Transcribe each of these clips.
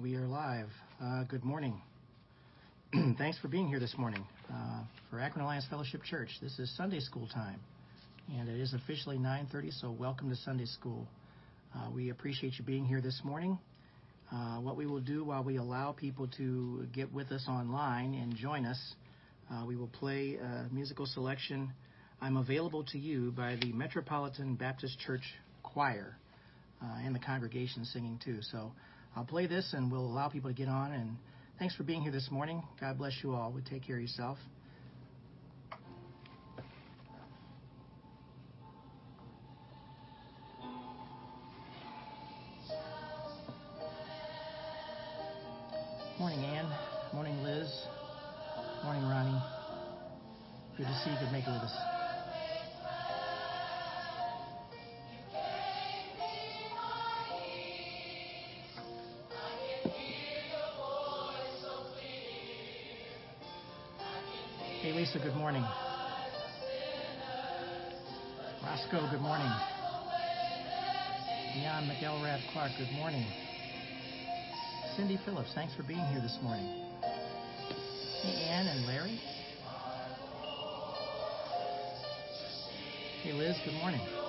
We are live. Uh, good morning. Thanks for being here this morning uh, for Akron Alliance Fellowship Church. This is Sunday school time, and it is officially 9:30. So welcome to Sunday school. Uh, we appreciate you being here this morning. What we will do while we allow people to get with us online and join us, we will play a musical selection. I'm available to you by the Metropolitan Baptist Church Choir and the congregation singing too. I'll play this and we'll allow people to get on. And thanks for being here this morning. God bless you all. We take care of yourself. Clark, good morning. Cindy Phillips, thanks for being here this morning. Hey, Ann and Larry. Hey, Liz, good morning.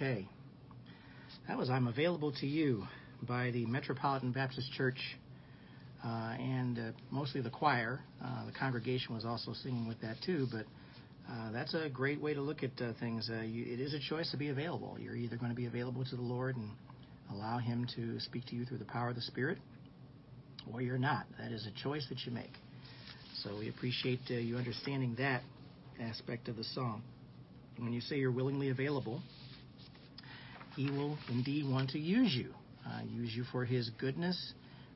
Okay. That was I'm Available to You by the Metropolitan Baptist Church uh, and uh, mostly the choir. Uh, the congregation was also singing with that too, but uh, that's a great way to look at uh, things. Uh, you, it is a choice to be available. You're either going to be available to the Lord and allow Him to speak to you through the power of the Spirit, or you're not. That is a choice that you make. So we appreciate you understanding that aspect of the song. When you say you're willingly available, He will indeed want to use you, use you for His goodness,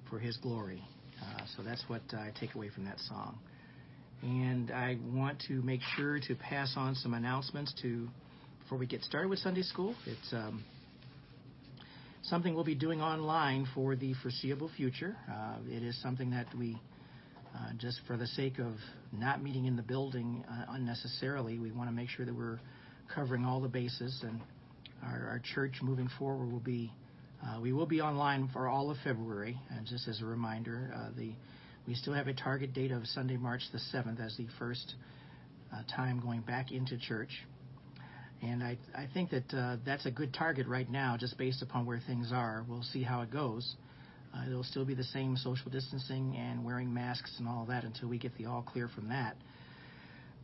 for His glory. Uh, so that's what I take away from that song. And I want to make sure to pass on some announcements to before we get started with Sunday school. It's um, something we'll be doing online for the foreseeable future. Uh, it is something that we, uh, just for the sake of not meeting in the building uh, unnecessarily, we want to make sure that we're covering all the bases. And our, our church moving forward will be uh, we will be online for all of February, and just as a reminder, uh, the we still have a target date of Sunday, March the 7th, as the first uh, time going back into church. And I, I think that uh, that's a good target right now, just based upon where things are. We'll see how it goes. Uh, it'll still be the same social distancing and wearing masks and all that until we get the all clear from that.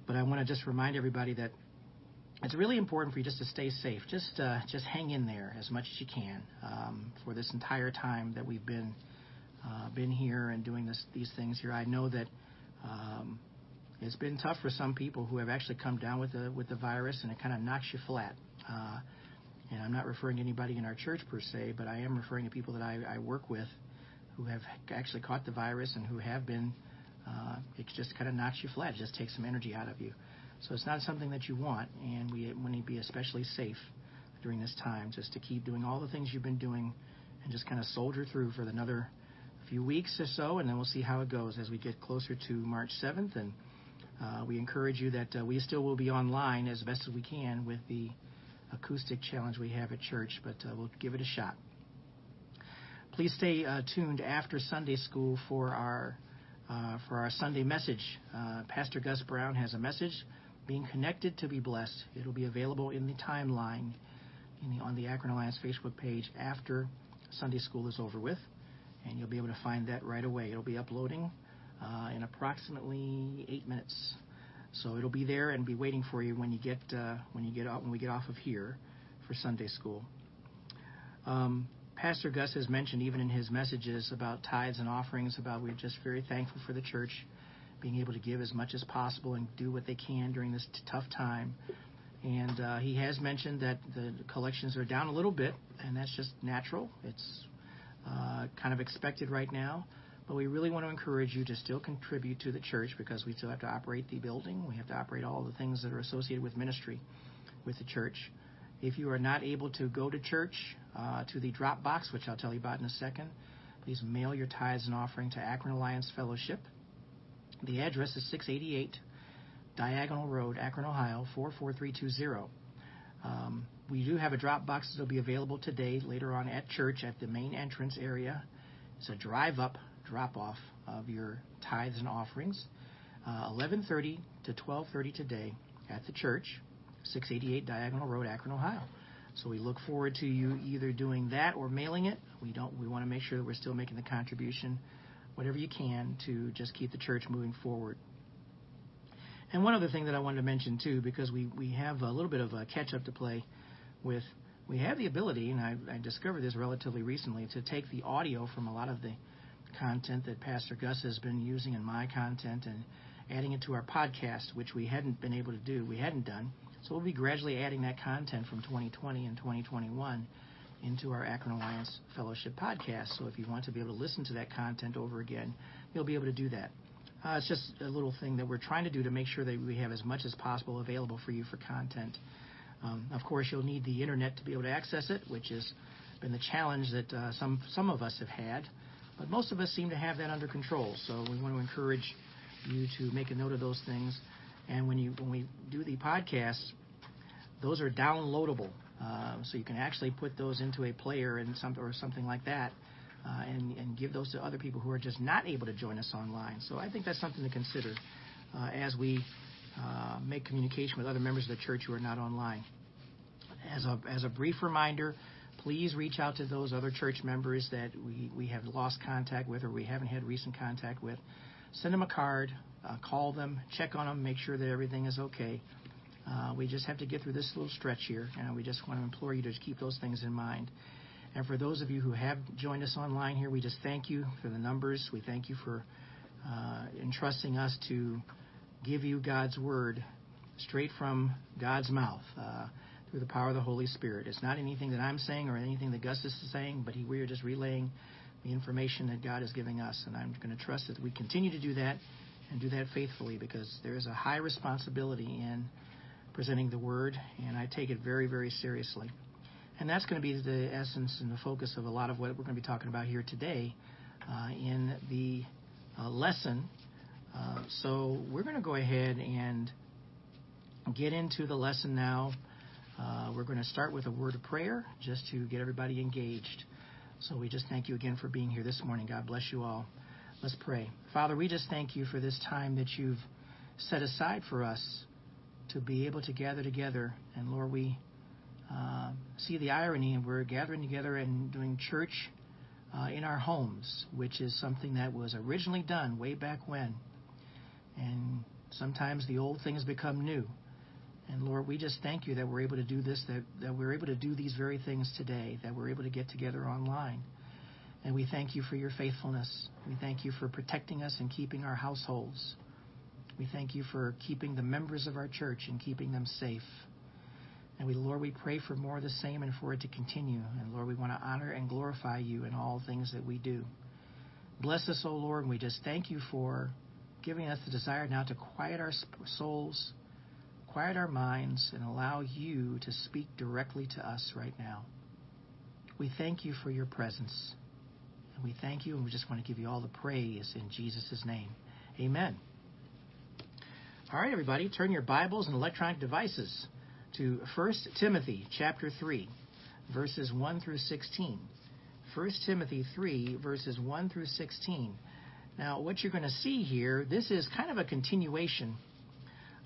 But I want to just remind everybody that it's really important for you just to stay safe. Just uh, just hang in there as much as you can um, for this entire time that we've been uh, been here and doing this these things here. I know that um, it's been tough for some people who have actually come down with the with the virus, and it kind of knocks you flat. Uh, and I'm not referring to anybody in our church per se, but I am referring to people that I, I work with who have actually caught the virus and who have been. Uh, it just kind of knocks you flat. It just takes some energy out of you. So it's not something that you want, and we want to be especially safe during this time, just to keep doing all the things you've been doing and just kind of soldier through for another few weeks or so, and then we'll see how it goes as we get closer to March 7th. And uh, we encourage you that uh, we still will be online as best as we can with the acoustic challenge we have at church, but uh, we'll give it a shot. Please stay uh, tuned after Sunday school for our uh, for our Sunday message. Uh, Pastor Gus Brown has a message being connected to be blessed. It'll be available in the timeline in the, on the Akron Alliance Facebook page after Sunday school is over with, and you'll be able to find that right away. It'll be uploading uh, in approximately eight minutes, so it'll be there and be waiting for you when you get uh, when you get out when we get off of here for Sunday school. Um, Pastor Gus has mentioned even in his messages about tithes and offerings about we're just very thankful for the church being able to give as much as possible and do what they can during this t- tough time. And uh, he has mentioned that the collections are down a little bit, and that's just natural. It's uh, kind of expected right now. But we really want to encourage you to still contribute to the church because we still have to operate the building. We have to operate all the things that are associated with ministry with the church. If you are not able to go to church, uh, to the drop box, which I'll tell you about in a second, please mail your tithes and offering to Akron Alliance Fellowship, the address is 688 Diagonal Road, Akron, Ohio 44320. Um, we do have a drop box that will be available today later on at church at the main entrance area. It's a drive-up drop-off of your tithes and offerings. Uh, 11:30 to 12:30 today at the church, 688 Diagonal Road, Akron, Ohio. So we look forward to you either doing that or mailing it. We don't. We want to make sure that we're still making the contribution whatever you can to just keep the church moving forward. And one other thing that I wanted to mention too, because we, we have a little bit of a catch up to play with, we have the ability, and I, I discovered this relatively recently, to take the audio from a lot of the content that Pastor Gus has been using in my content and adding it to our podcast, which we hadn't been able to do, we hadn't done. So we'll be gradually adding that content from 2020 and 2021 into our Akron Alliance Fellowship podcast. So if you want to be able to listen to that content over again, you'll be able to do that. Uh, it's just a little thing that we're trying to do to make sure that we have as much as possible available for you for content. Um, of course, you'll need the internet to be able to access it, which has been the challenge that uh, some some of us have had, but most of us seem to have that under control. So we want to encourage you to make a note of those things. And when you when we do the podcasts, those are downloadable. Uh, so you can actually put those into a player and some or something like that, uh, and, and give those to other people who are just not able to join us online. So I think that's something to consider uh, as we uh, make communication with other members of the church who are not online. As a, as a brief reminder, please reach out to those other church members that we, we have lost contact with or we haven't had recent contact with. Send them a card, uh, call them, check on them, make sure that everything is okay. Uh, we just have to get through this little stretch here, and we just want to implore you to keep those things in mind. And for those of you who have joined us online here, we just thank you for the numbers. We thank you for uh, entrusting us to give you God's word straight from God's mouth uh, through the power of the Holy Spirit. It's not anything that I'm saying or anything that Gus is saying, but he, we are just relaying the information that God is giving us. And I'm going to trust that we continue to do that and do that faithfully because there is a high responsibility in presenting the word, and I take it very, very seriously. And that's going to be the essence and the focus of a lot of what we're going to be talking about here today uh, in the uh, lesson. Uh, so we're going to go ahead and get into the lesson now. Uh, we're going to start with a word of prayer just to get everybody engaged. So we just thank you again for being here this morning. God bless you all. Let's pray. Father, we just thank you for this time that you've set aside for us to be able to gather together. And Lord, we uh, see the irony, and we're gathering together and doing church uh, in our homes, which is something that was originally done way back when. And sometimes the old things become new. And Lord, we just thank you that we're able to do this, that, that we're able to do these very things today, that we're able to get together online. And we thank you for your faithfulness. We thank you for protecting us and keeping our households. We thank you for keeping the members of our church and keeping them safe. And we, Lord, we pray for more of the same and for it to continue. And Lord, we want to honor and glorify you in all things that we do. Bless us, O Lord, and we just thank you for giving us the desire now to quiet our souls quiet our minds and allow you to speak directly to us right now. We thank you for your presence. And we thank you, and we just want to give you all the praise in Jesus' name. Amen. All right, everybody, turn your Bibles and electronic devices to 1 Timothy chapter 3, verses 1 through 16. 1 Timothy 3, verses 1 through 16. Now, what you're going to see here, this is kind of a continuation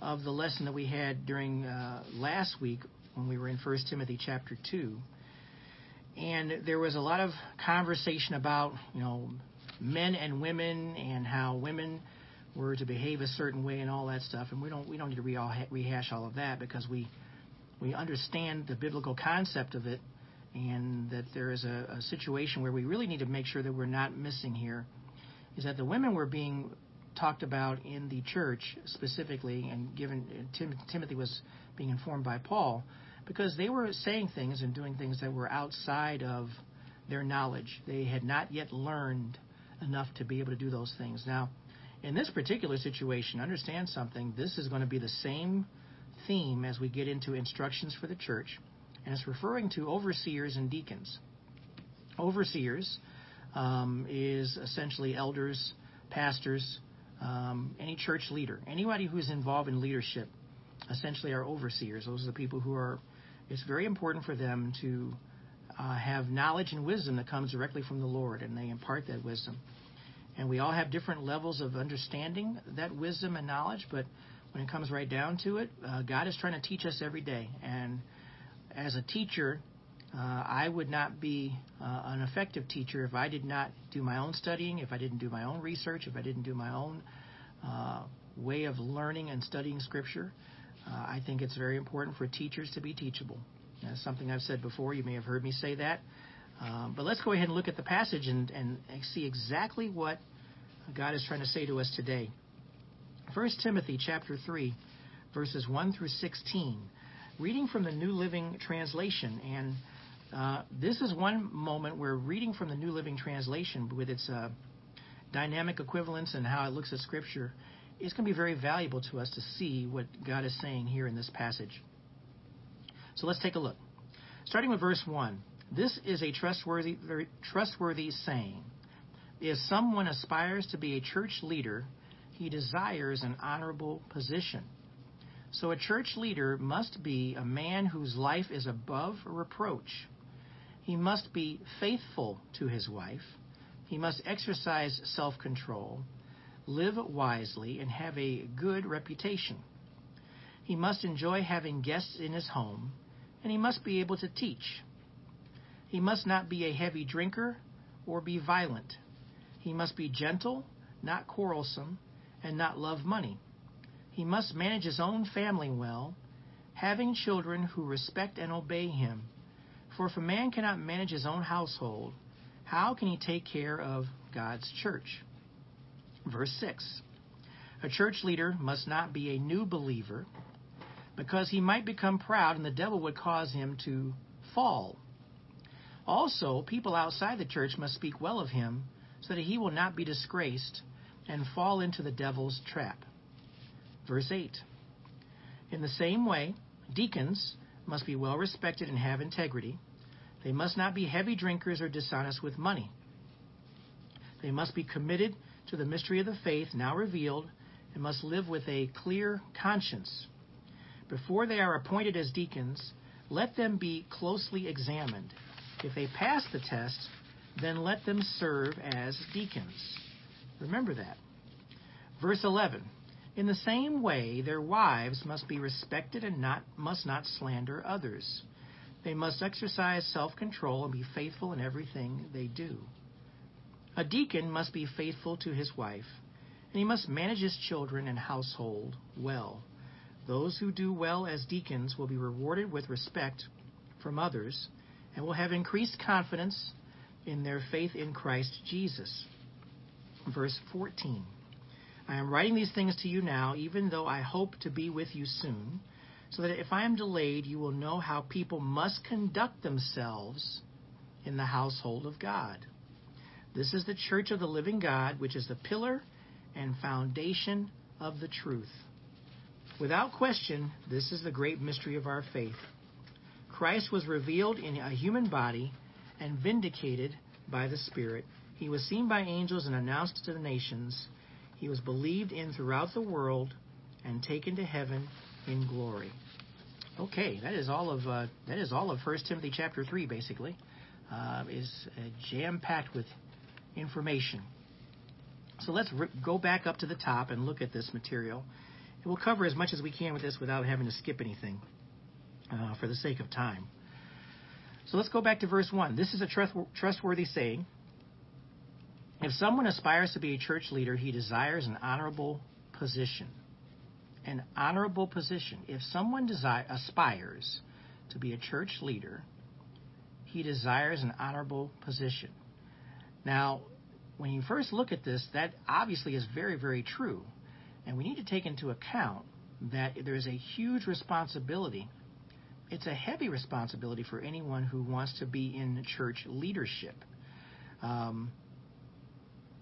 of the lesson that we had during uh, last week when we were in 1 Timothy chapter 2. And there was a lot of conversation about, you know, men and women and how women were to behave a certain way and all that stuff. And we don't we don't need to rehash all of that because we we understand the biblical concept of it and that there is a, a situation where we really need to make sure that we're not missing here is that the women were being talked about in the church specifically, and given Tim, Timothy was being informed by Paul, because they were saying things and doing things that were outside of their knowledge. They had not yet learned enough to be able to do those things. Now, in this particular situation, understand something. This is going to be the same theme as we get into instructions for the church, and it's referring to overseers and deacons. Overseers um, is essentially elders, pastors, um, any church leader, anybody who's involved in leadership, essentially are overseers. Those are the people who are. It's very important for them to uh, have knowledge and wisdom that comes directly from the Lord, and they impart that wisdom. And we all have different levels of understanding that wisdom and knowledge, but when it comes right down to it, uh, God is trying to teach us every day. And as a teacher, uh, I would not be uh, an effective teacher if I did not do my own studying, if I didn't do my own research, if I didn't do my own uh, way of learning and studying Scripture. Uh, I think it's very important for teachers to be teachable. That's something I've said before. You may have heard me say that. Um, but let's go ahead and look at the passage and, and see exactly what God is trying to say to us today. 1 Timothy chapter 3, verses 1 through 16. Reading from the New Living Translation. And uh, this is one moment where reading from the New Living Translation with its uh, dynamic equivalence and how it looks at Scripture is going to be very valuable to us to see what God is saying here in this passage. So let's take a look. Starting with verse 1. This is a trustworthy, trustworthy saying. If someone aspires to be a church leader, he desires an honorable position. So a church leader must be a man whose life is above reproach he must be faithful to his wife. He must exercise self control, live wisely, and have a good reputation. He must enjoy having guests in his home and he must be able to teach. He must not be a heavy drinker or be violent. He must be gentle, not quarrelsome, and not love money. He must manage his own family well, having children who respect and obey him. For if a man cannot manage his own household, how can he take care of God's church? Verse 6 A church leader must not be a new believer because he might become proud and the devil would cause him to fall. Also, people outside the church must speak well of him so that he will not be disgraced and fall into the devil's trap. Verse 8 In the same way, deacons must be well respected and have integrity. They must not be heavy drinkers or dishonest with money. They must be committed to the mystery of the faith now revealed and must live with a clear conscience. Before they are appointed as deacons, let them be closely examined. If they pass the test, then let them serve as deacons. Remember that. Verse 11 In the same way, their wives must be respected and not, must not slander others. They must exercise self control and be faithful in everything they do. A deacon must be faithful to his wife, and he must manage his children and household well. Those who do well as deacons will be rewarded with respect from others and will have increased confidence in their faith in Christ Jesus. Verse 14 I am writing these things to you now, even though I hope to be with you soon, so that if I am delayed, you will know how people must conduct themselves in the household of God. This is the church of the living God, which is the pillar and foundation of the truth. Without question, this is the great mystery of our faith. Christ was revealed in a human body and vindicated by the Spirit. He was seen by angels and announced to the nations. He was believed in throughout the world and taken to heaven in glory. Okay, that is all of uh, that is all of First Timothy chapter three. Basically, uh, is uh, jam packed with information. So let's go back up to the top and look at this material. And we'll cover as much as we can with this without having to skip anything uh, for the sake of time. So let's go back to verse 1. This is a trustworthy saying. If someone aspires to be a church leader, he desires an honorable position. An honorable position. If someone desire, aspires to be a church leader, he desires an honorable position. Now, when you first look at this, that obviously is very, very true. And we need to take into account that there's a huge responsibility. It's a heavy responsibility for anyone who wants to be in church leadership. Um,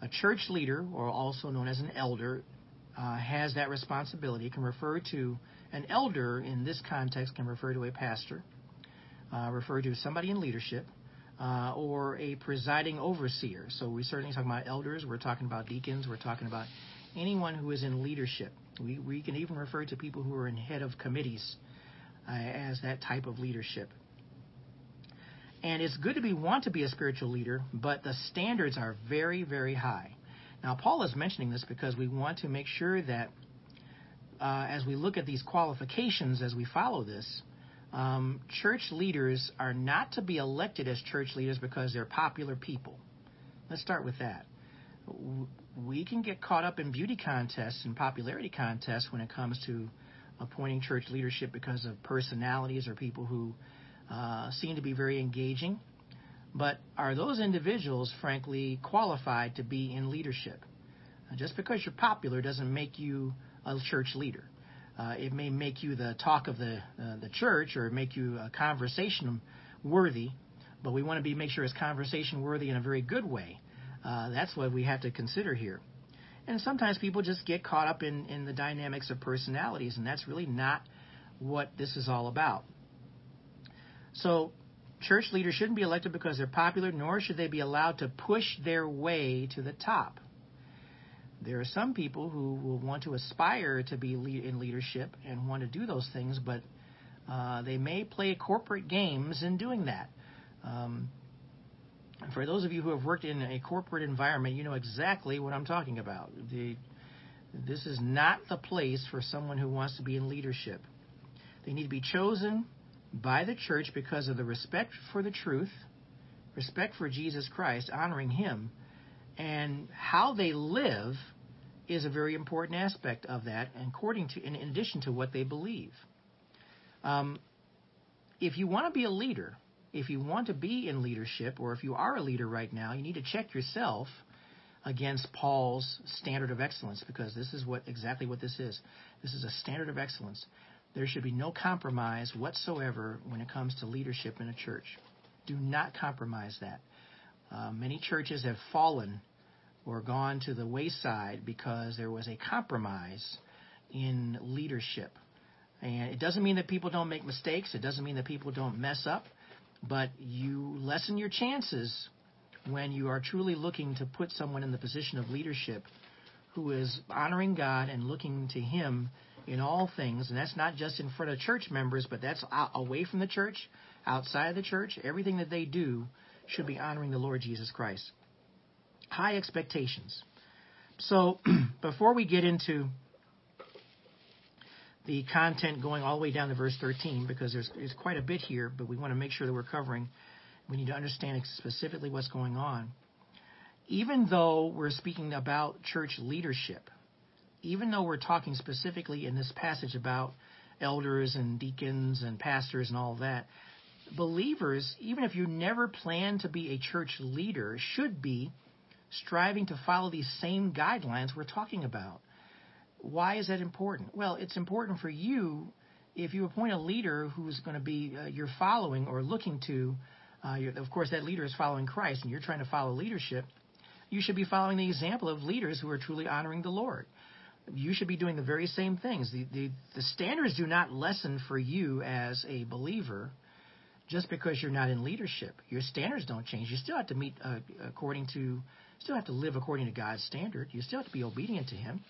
a church leader, or also known as an elder, uh, has that responsibility. It can refer to an elder in this context can refer to a pastor, uh, refer to somebody in leadership, uh, or a presiding overseer. So we're certainly talk about elders. We're talking about deacons. We're talking about anyone who is in leadership. We, we can even refer to people who are in head of committees uh, as that type of leadership. And it's good to be want to be a spiritual leader, but the standards are very, very high. Now, Paul is mentioning this because we want to make sure that uh, as we look at these qualifications as we follow this, um, church leaders are not to be elected as church leaders because they're popular people. Let's start with that we can get caught up in beauty contests and popularity contests when it comes to appointing church leadership because of personalities or people who uh, seem to be very engaging. But are those individuals, frankly, qualified to be in leadership? Uh, just because you're popular doesn't make you a church leader. Uh, it may make you the talk of the uh, the church or make you a conversation worthy, but we want to be make sure it's conversation worthy in a very good way. Uh, that's what we have to consider here. And sometimes people just get caught up in, in the dynamics of personalities, and that's really not what this is all about. So, church leaders shouldn't be elected because they're popular, nor should they be allowed to push their way to the top. There are some people who will want to aspire to be in leadership and want to do those things, but uh, they may play corporate games in doing that. Um, for those of you who have worked in a corporate environment, you know exactly what I'm talking about. The, this is not the place for someone who wants to be in leadership. They need to be chosen by the church because of the respect for the truth, respect for Jesus Christ, honoring Him, and how they live is a very important aspect of that, according to, in addition to what they believe. Um, if you want to be a leader, if you want to be in leadership, or if you are a leader right now, you need to check yourself against Paul's standard of excellence because this is what exactly what this is. This is a standard of excellence. There should be no compromise whatsoever when it comes to leadership in a church. Do not compromise that. Uh, many churches have fallen or gone to the wayside because there was a compromise in leadership. And it doesn't mean that people don't make mistakes, it doesn't mean that people don't mess up, but you lessen your chances when you are truly looking to put someone in the position of leadership who is honoring God and looking to Him in all things. And that's not just in front of church members, but that's away from the church, outside of the church. Everything that they do should be honoring the Lord Jesus Christ. High expectations. So, before we get into the content going all the way down to verse 13, because there's, there's quite a bit here, but we want to make sure that we're covering we need to understand specifically what's going on. Even though we're speaking about church leadership, even though we're talking specifically in this passage about elders and deacons and pastors and all that, believers, even if you never plan to be a church leader, should be striving to follow these same guidelines we're talking about. Why is that important? Well, it's important for you if you appoint a leader who's going to be uh, you're following or looking to uh, of course, that leader is following Christ, and you're trying to follow leadership. You should be following the example of leaders who are truly honoring the Lord. You should be doing the very same things. The, the, the standards do not lessen for you as a believer just because you're not in leadership. Your standards don't change. You still have to meet uh, according to, still have to live according to God's standard. You still have to be obedient to Him.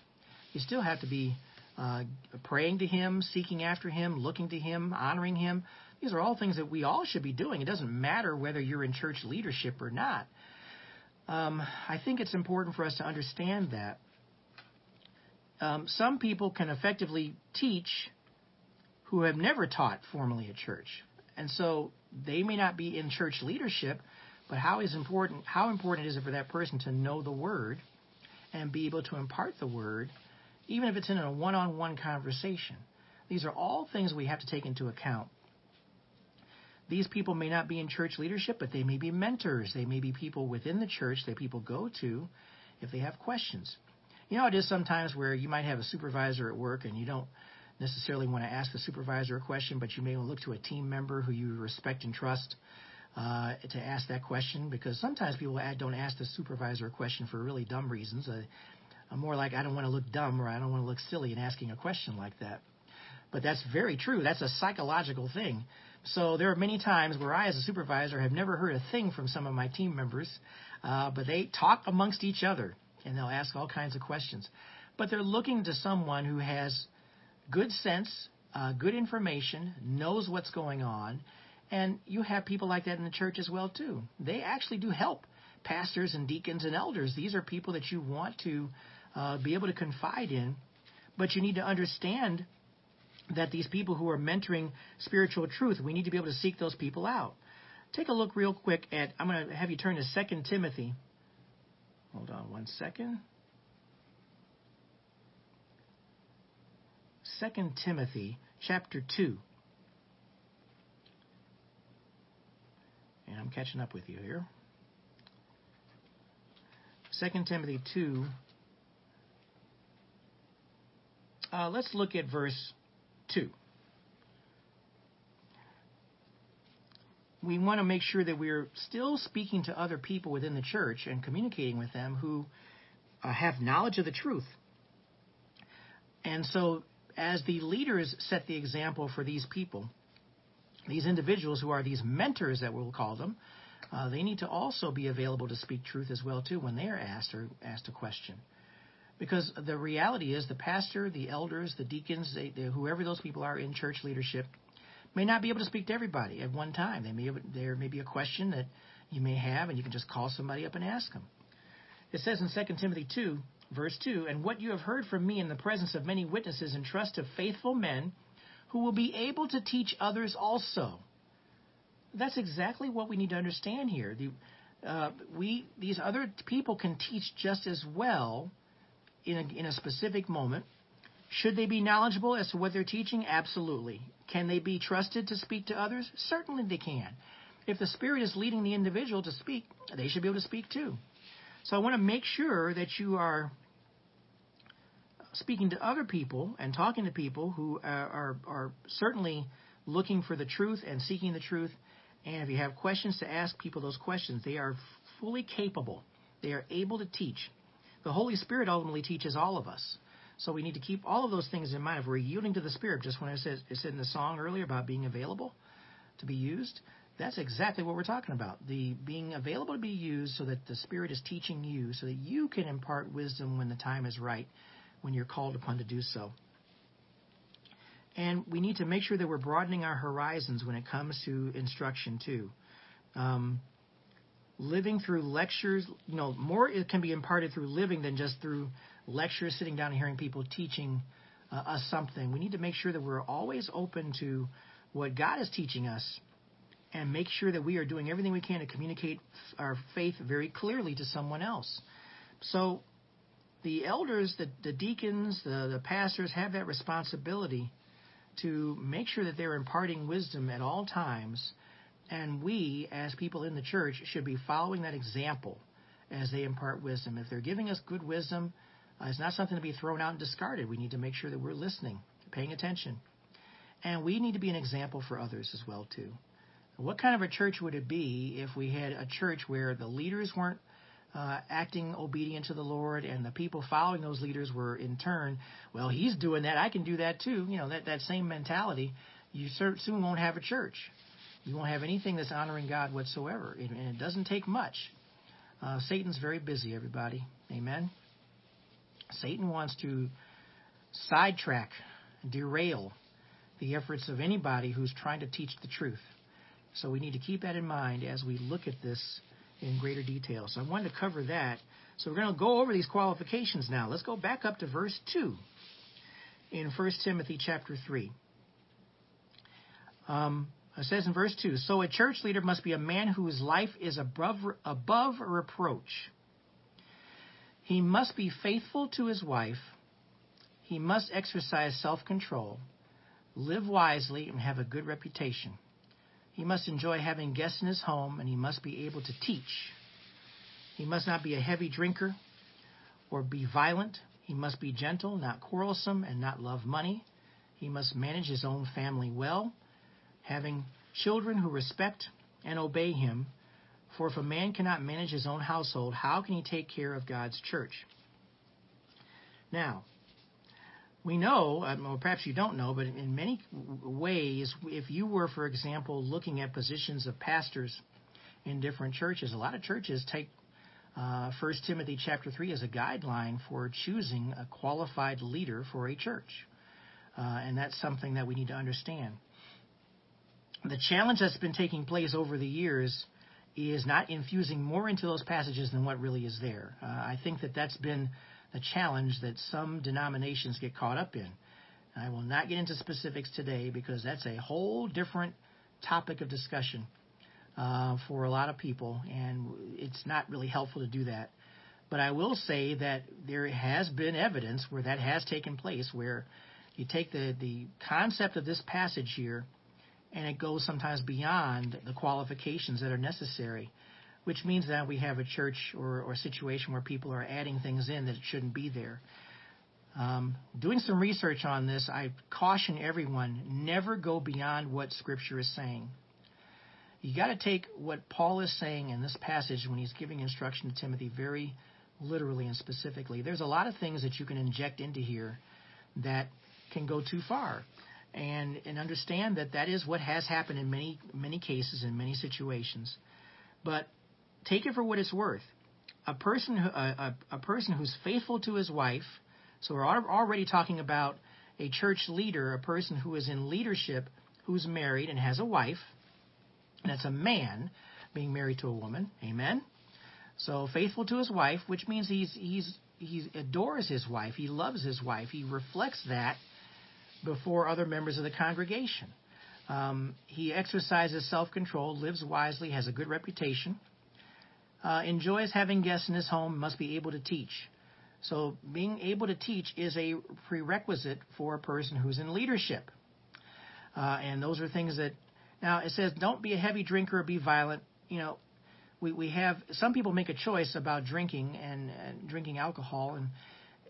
You still have to be uh, praying to Him, seeking after Him, looking to Him, honoring Him. These are all things that we all should be doing. It doesn't matter whether you're in church leadership or not. Um, I think it's important for us to understand that. Um, some people can effectively teach who have never taught formally at church. And so they may not be in church leadership, but how is important how important is it for that person to know the word and be able to impart the word, even if it's in a one on one conversation? These are all things we have to take into account these people may not be in church leadership, but they may be mentors. They may be people within the church that people go to if they have questions. You know, it is sometimes where you might have a supervisor at work and you don't necessarily want to ask the supervisor a question, but you may look to a team member who you respect and trust uh, to ask that question because sometimes people don't ask the supervisor a question for really dumb reasons. Uh, more like I don't want to look dumb or I don't want to look silly in asking a question like that. But that's very true. That's a psychological thing. So there are many times where I, as a supervisor, have never heard a thing from some of my team members, uh, but they talk amongst each other and they'll ask all kinds of questions. But they're looking to someone who has good sense, uh, good information, knows what's going on, and you have people like that in the church as well too. They actually do help pastors and deacons and elders. These are people that you want to uh, be able to confide in, but you need to understand that these people who are mentoring spiritual truth, we need to be able to seek those people out. Take a look real quick at, I'm going to have you turn to 2 Timothy. Hold on one second. 2 Timothy chapter 2. And I'm catching up with you here. 2 Timothy 2. Uh, let's look at verse 2. We want to make sure that we're still speaking to other people within the church and communicating with them who uh, have knowledge of the truth. And so, as the leaders set the example for these people, these individuals who are these mentors that we'll call them, uh, they need to also be available to speak truth as well too when they are asked or asked a question. Because the reality is, the pastor, the elders, the deacons, they, they, whoever those people are in church leadership, may not be able to speak to everybody at one time. They may there may be a question that you may have, and you can just call somebody up and ask them. It says in 2 Timothy 2, verse 2, And what you have heard from me in the presence of many witnesses, entrust to faithful men who will be able to teach others also. That's exactly what we need to understand here. The, uh, we these other people can teach just as well in a, in a specific moment. Should they be knowledgeable as to what they're teaching? Absolutely. Can they be trusted to speak to others? Certainly they can. If the Spirit is leading the individual to speak, they should be able to speak too. So I want to make sure that you are speaking to other people and talking to people who are, are, are certainly looking for the truth and seeking the truth. And if you have questions to ask people those questions, they are fully capable. They are able to teach. The Holy Spirit ultimately teaches all of us. So we need to keep all of those things in mind. If we're yielding to the Spirit, just when I said, I said in the song earlier about being available to be used, that's exactly what we're talking about. The being available to be used so that the Spirit is teaching you, so that you can impart wisdom when the time is right when you're called upon to do so. And we need to make sure that we're broadening our horizons when it comes to instruction, too. Um, living through lectures, you know, more it can be imparted through living than just through lectures, sitting down and hearing people teaching uh, us something. We need to make sure that we're always open to what God is teaching us and make sure that we are doing everything we can to communicate our faith very clearly to someone else. So the elders, the, the deacons, the, the pastors have that responsibility to make sure that they're imparting wisdom at all times. And we, as people in the church, should be following that example as they impart wisdom. If they're giving us good wisdom, uh, it's not something to be thrown out and discarded. We need to make sure that we're listening, paying attention. And we need to be an example for others as well, too. What kind of a church would it be if we had a church where the leaders weren't uh, acting obedient to the Lord, and the people following those leaders were in turn, well, he's doing that, I can do that too. You know, that, that same mentality, you soon won't have a church. You won't have anything that's honoring God whatsoever, and it doesn't take much. Uh, Satan's very busy, everybody. Amen. Satan wants to sidetrack, derail the efforts of anybody who's trying to teach the truth. So we need to keep that in mind as we look at this in greater detail. So I wanted to cover that. So we're going to go over these qualifications now. Let's go back up to verse 2 in 1 Timothy chapter 3. Um, it says in verse 2 So a church leader must be a man whose life is above, above reproach. He must be faithful to his wife. He must exercise self control, live wisely, and have a good reputation. He must enjoy having guests in his home, and he must be able to teach. He must not be a heavy drinker or be violent. He must be gentle, not quarrelsome, and not love money. He must manage his own family well, having children who respect and obey him. For if a man cannot manage his own household, how can he take care of God's church? Now, we know, or perhaps you don't know, but in many ways, if you were, for example, looking at positions of pastors in different churches, a lot of churches take uh, 1 Timothy chapter 3 as a guideline for choosing a qualified leader for a church. Uh, and that's something that we need to understand. The challenge that's been taking place over the years is not infusing more into those passages than what really is there. Uh, I think that that's been a challenge that some denominations get caught up in. I will not get into specifics today because that's a whole different topic of discussion uh, for a lot of people, and it's not really helpful to do that. But I will say that there has been evidence where that has taken place, where you take the, the concept of this passage here and it goes sometimes beyond the qualifications that are necessary which means that we have a church or, or a situation where people are adding things in that shouldn't be there. Um, doing some research on this, I caution everyone never go beyond what Scripture is saying. You got to take what Paul is saying in this passage when he's giving instruction to Timothy very literally and specifically. There's a lot of things that you can inject into here that can go too far. And, and understand that that is what has happened in many many cases in many situations. But take it for what it's worth. A person, a, a, a person who's faithful to his wife. So we're already talking about a church leader, a person who is in leadership, who's married and has a wife. And that's a man being married to a woman. Amen. So faithful to his wife, which means he's he's he adores his wife. He loves his wife. He reflects that before other members of the congregation. Um, he exercises self control, lives wisely, has a good reputation, uh, enjoys having guests in his home, must be able to teach. So, being able to teach is a prerequisite for a person who's in leadership. Uh, and those are things that, now it says, don't be a heavy drinker or be violent. You know, we, we have, some people make a choice about drinking and, and drinking alcohol, and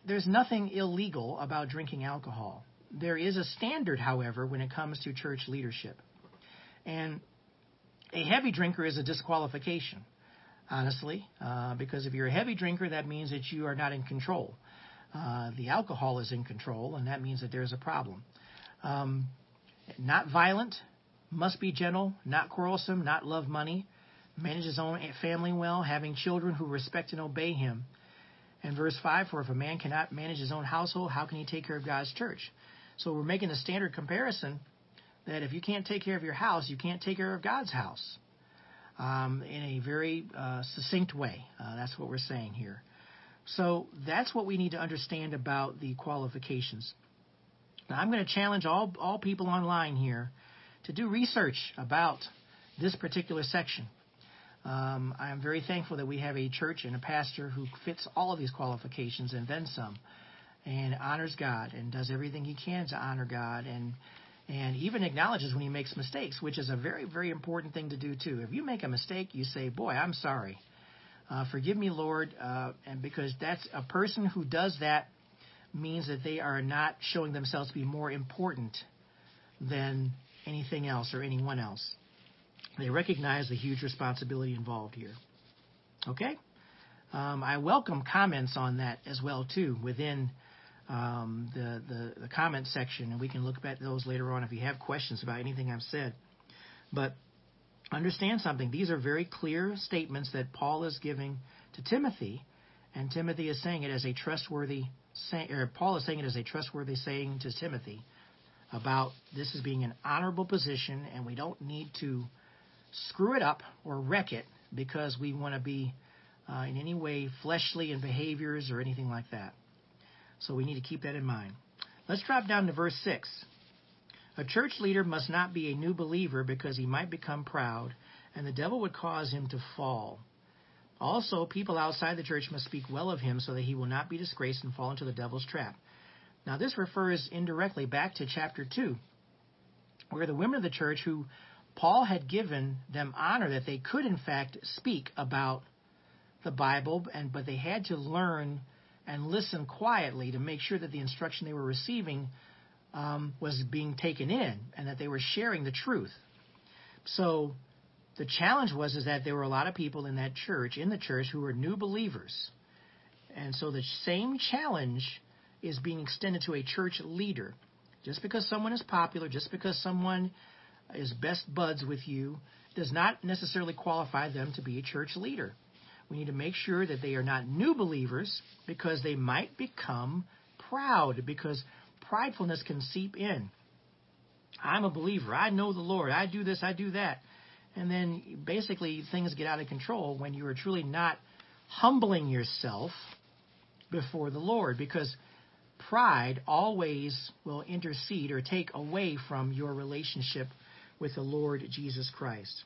there's nothing illegal about drinking alcohol. There is a standard, however, when it comes to church leadership. And a heavy drinker is a disqualification, honestly, uh, because if you're a heavy drinker, that means that you are not in control. Uh, the alcohol is in control, and that means that there's a problem. Um, not violent, must be gentle, not quarrelsome, not love money, manage his own family well, having children who respect and obey him. And verse 5 For if a man cannot manage his own household, how can he take care of God's church? So we're making a standard comparison that if you can't take care of your house, you can't take care of God's house um, in a very uh, succinct way. Uh, that's what we're saying here. So that's what we need to understand about the qualifications. Now, I'm going to challenge all, all people online here to do research about this particular section. Um, I am very thankful that we have a church and a pastor who fits all of these qualifications and then some, and honors God and does everything he can to honor God and and even acknowledges when he makes mistakes, which is a very very important thing to do too. If you make a mistake, you say, "Boy, I'm sorry, uh, forgive me, Lord," uh, and because that's a person who does that means that they are not showing themselves to be more important than anything else or anyone else. They recognize the huge responsibility involved here. Okay? Um, I welcome comments on that as well too within um, the, the, the comment section, and we can look at those later on if you have questions about anything I've said. But understand something; these are very clear statements that Paul is giving to Timothy, and Timothy is saying it as a trustworthy. Say, or Paul is saying it as a trustworthy saying to Timothy about this as being an honorable position, and we don't need to screw it up or wreck it because we want to be uh, in any way fleshly in behaviors or anything like that. So we need to keep that in mind. Let's drop down to verse 6. A church leader must not be a new believer because he might become proud, and the devil would cause him to fall. Also, people outside the church must speak well of him so that he will not be disgraced and fall into the devil's trap. Now, this refers indirectly back to chapter 2, where the women of the church who Paul had given them honor that they could, in fact, speak about the Bible, and but they had to learn and listen quietly to make sure that the instruction they were receiving um, was being taken in and that they were sharing the truth. So the challenge was is that there were a lot of people in that church, in the church, who were new believers, and so the same challenge is being extended to a church leader. Just because someone is popular, just because someone is best buds with you does not necessarily qualify them to be a church leader. We need to make sure that they are not new believers because they might become proud because pridefulness can seep in. I'm a believer. I know the Lord. I do this, I do that. And then basically things get out of control when you are truly not humbling yourself before the Lord because pride always will intercede or take away from your relationship with the Lord Jesus Christ.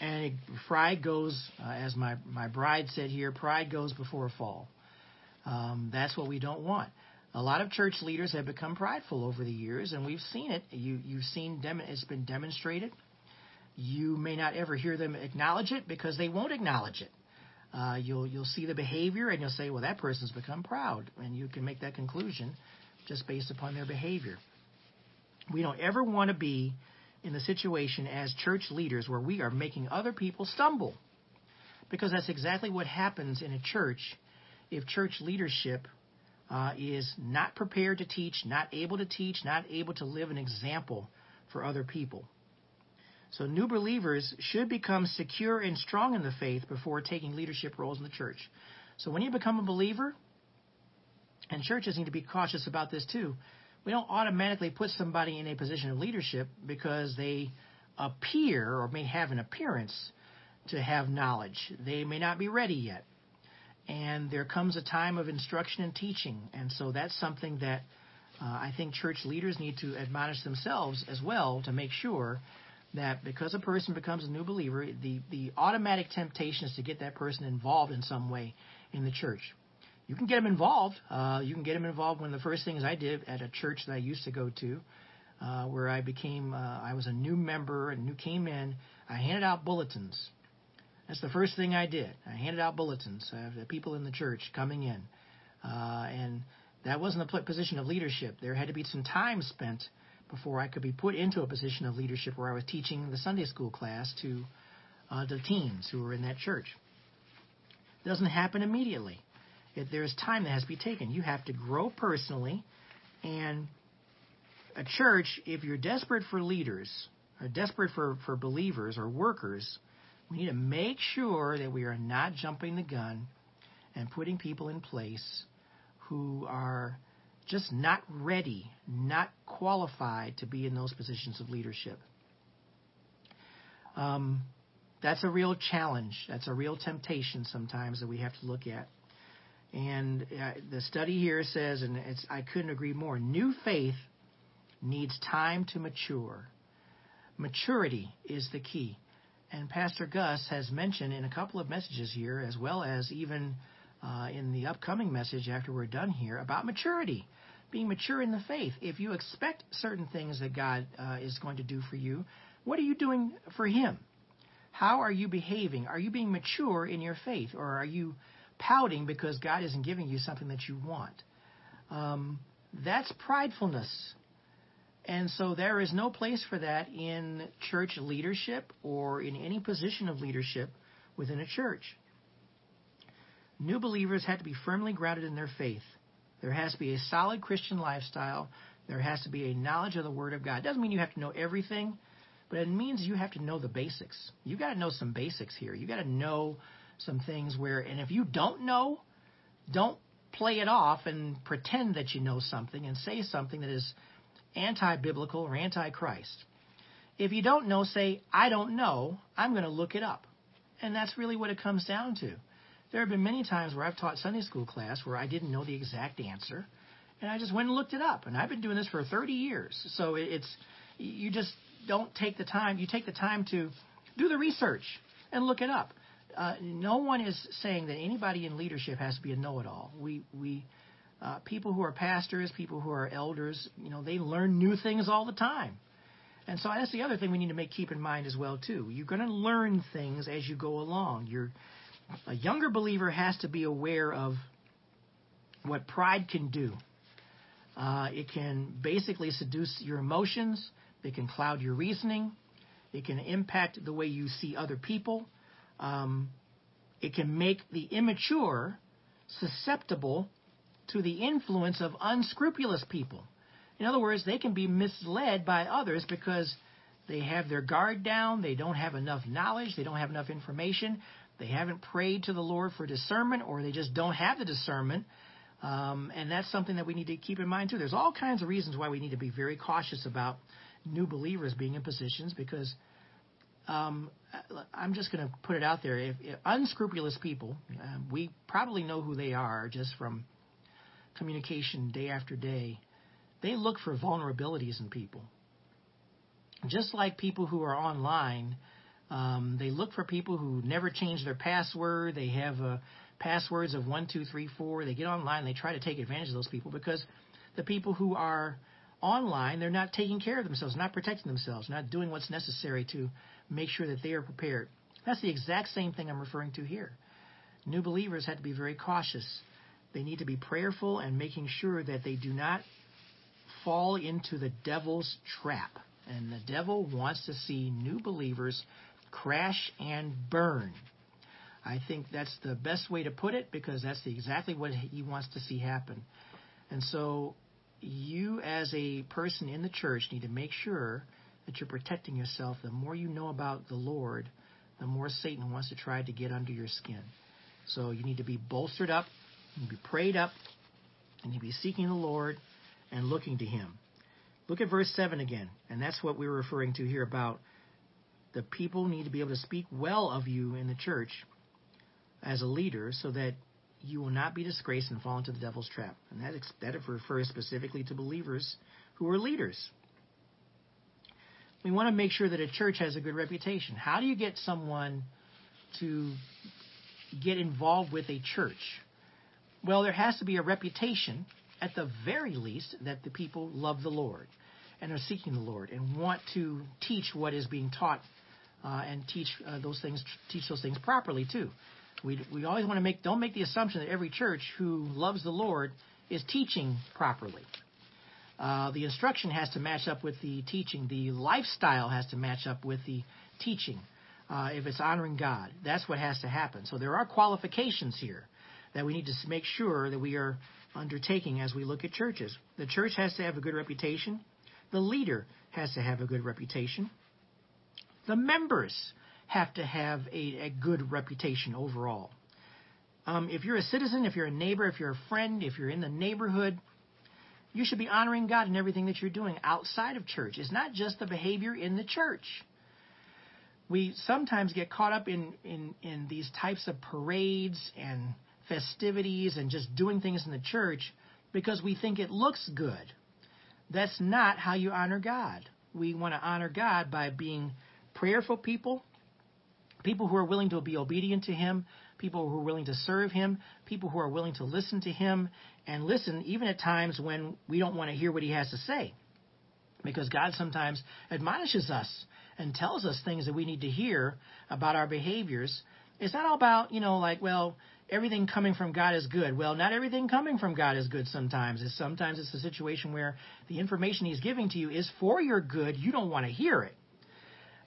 And it, pride goes, uh, as my, my bride said here, pride goes before a fall. Um, that's what we don't want. A lot of church leaders have become prideful over the years, and we've seen it. You, you've seen dem- it's been demonstrated. You may not ever hear them acknowledge it because they won't acknowledge it. Uh, you'll you'll see the behavior and you'll say, well, that person's become proud, and you can make that conclusion just based upon their behavior. We don't ever want to be in the situation as church leaders where we are making other people stumble. Because that's exactly what happens in a church if church leadership uh, is not prepared to teach, not able to teach, not able to live an example for other people. So, new believers should become secure and strong in the faith before taking leadership roles in the church. So, when you become a believer, and churches need to be cautious about this too, we don't automatically put somebody in a position of leadership because they appear or may have an appearance to have knowledge. They may not be ready yet. And there comes a time of instruction and teaching. And so that's something that Uh, I think church leaders need to admonish themselves as well to make sure that because a person becomes a new believer, the, the automatic temptation is to get that person involved in some way in the church. You can get them involved. Uh, you can get them involved. One of the first things I did at a church that I used to go to, uh, where I became, uh, I was a new member and new came in, I handed out bulletins. That's the first thing I did. I handed out bulletins of the people in the church coming in. Uh, and that wasn't a position of leadership. There had to be some time spent before I could be put into a position of leadership where I was teaching the Sunday school class to uh, the teens who were in that church. It doesn't happen immediately. There's time that has to be taken. You have to grow personally, and a church, if you're desperate for leaders, or desperate for, for believers or workers, we need to make sure that we are not jumping the gun and putting people in place who are just not ready, not qualified to be in those positions of leadership. Um, that's a real challenge. That's a real temptation sometimes that we have to look at. And uh, the study here says, and I couldn't agree more new faith needs time to mature. Maturity is the key. And Pastor Gus has mentioned in a couple of messages here, as well as even uh, in the upcoming message after we're done here about maturity, being mature in the faith. If you expect certain things that God uh, is going to do for you, what are you doing for Him? How are you behaving? Are you being mature in your faith, or are you pouting because God isn't giving you something that you want? Um, that's pridefulness. And so there is no place for that in church leadership or in any position of leadership within a church. New believers have to be firmly grounded in their faith. There has to be a solid Christian lifestyle. There has to be a knowledge of the Word of God. It doesn't mean you have to know everything, but it means you have to know the basics. You got to know some basics here. You got to know some things where, and if you don't know, don't play it off and pretend that you know something and say something that is anti biblical or anti Christ. If you don't know, say, I don't know, I'm going to look it up. And that's really what it comes down to. There have been many times where I've taught Sunday school class where I didn't know the exact answer, and I just went and looked it up. And I've been doing this for 30 years, so it's you just don't take the time. You take the time to do the research and look it up. Uh, no one is saying that anybody in leadership has to be a know-it-all. We we uh, people who are pastors, people who are elders, you know, they learn new things all the time. And so that's the other thing we need to make keep in mind as well too. You're going to learn things as you go along. You're a younger believer has to be aware of what pride can do. Uh, it can basically seduce your emotions. It can cloud your reasoning. It can impact the way you see other people. Um, it can make the immature susceptible to the influence of unscrupulous people. In other words, they can be misled by others because they have their guard down, they don't have enough knowledge, they don't have enough information, they haven't prayed to the Lord for discernment, or they just don't have the discernment. Um, and that's something that we need to keep in mind too. There's all kinds of reasons why we need to be very cautious about new believers being in positions because um, I'm just going to put it out there. If, if unscrupulous people, uh, we probably know who they are just from communication day after day. They look for vulnerabilities in people. Just like people who are online um, they look for people who never change their password. They have uh, passwords of one, two, three, four. They get online. They try to take advantage of those people because the people who are online, they're not taking care of themselves, not protecting themselves, not doing what's necessary to make sure that they are prepared. That's the exact same thing I'm referring to here. New believers have to be very cautious. They need to be prayerful and making sure that they do not fall into the devil's trap. And the devil wants to see new believers crash and burn. I think that's the best way to put it because that's exactly what he wants to see happen. And so you as a person in the church need to make sure that you're protecting yourself. The more you know about the Lord, the more Satan wants to try to get under your skin. So you need to be bolstered up, you need to be prayed up, and you need to be seeking the Lord and looking to Him. Look at verse 7 again, and that's what we were referring to here about the people need to be able to speak well of you in the church as a leader so that you will not be disgraced and fall into the devil's trap. And that, that refers specifically to believers who are leaders. We want to make sure that a church has a good reputation. How do you get someone to get involved with a church? Well, there has to be a reputation, at the very least, that the people love the Lord and are seeking the Lord and want to teach what is being taught uh, and teach uh, those things, teach those things properly too. We we always want to make don't make the assumption that every church who loves the Lord is teaching properly. Uh, the instruction has to match up with the teaching. The lifestyle has to match up with the teaching. Uh, if it's honoring God, that's what has to happen. So there are qualifications here that we need to make sure that we are undertaking as we look at churches. The church has to have a good reputation. The leader has to have a good reputation. The members have to have a, a good reputation overall. Um, if you're a citizen, if you're a neighbor, if you're a friend, if you're in the neighborhood, you should be honoring God in everything that you're doing outside of church. It's not just the behavior in the church. We sometimes get caught up in, in, in these types of parades and festivities and just doing things in the church because we think it looks good. That's not how you honor God. We want to honor God by being prayerful people, people who are willing to be obedient to Him, people who are willing to serve Him, people who are willing to listen to Him, and listen even at times when we don't want to hear what He has to say. Because God sometimes admonishes us and tells us things that we need to hear about our behaviors. It's not all about, you know, like, well, everything coming from God is good. Well, not everything coming from God is good sometimes. It's sometimes it's a situation where the information he's giving to you is for your good. You don't want to hear it.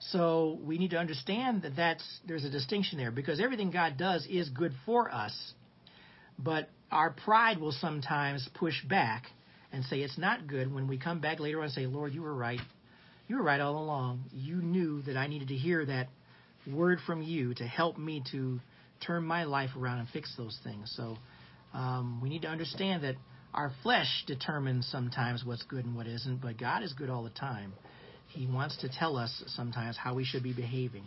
So we need to understand that that's there's a distinction there because everything God does is good for us. But our pride will sometimes push back and say it's not good when we come back later on and say, "Lord, you were right. You were right all along. You knew that I needed to hear that word from you to help me to turn my life around and fix those things. So um, we need to understand that our flesh determines sometimes what's good and what isn't, but God is good all the time. He wants to tell us sometimes how we should be behaving.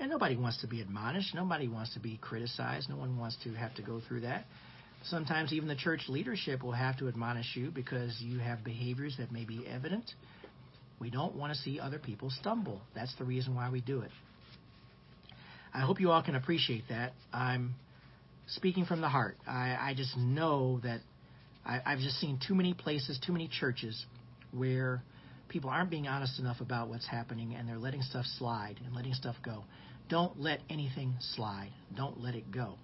And nobody wants to be admonished. Nobody wants to be criticized. No one wants to have to go through that. Sometimes even the church leadership will have to admonish you because you have behaviors that may be evident. We don't want to see other people stumble. That's the reason why we do it. I hope you all can appreciate that. I'm speaking from the heart. I, I just know that I, I've just seen too many places, too many churches where people aren't being honest enough about what's happening and they're letting stuff slide and letting stuff go. Don't let anything slide. Don't let it go.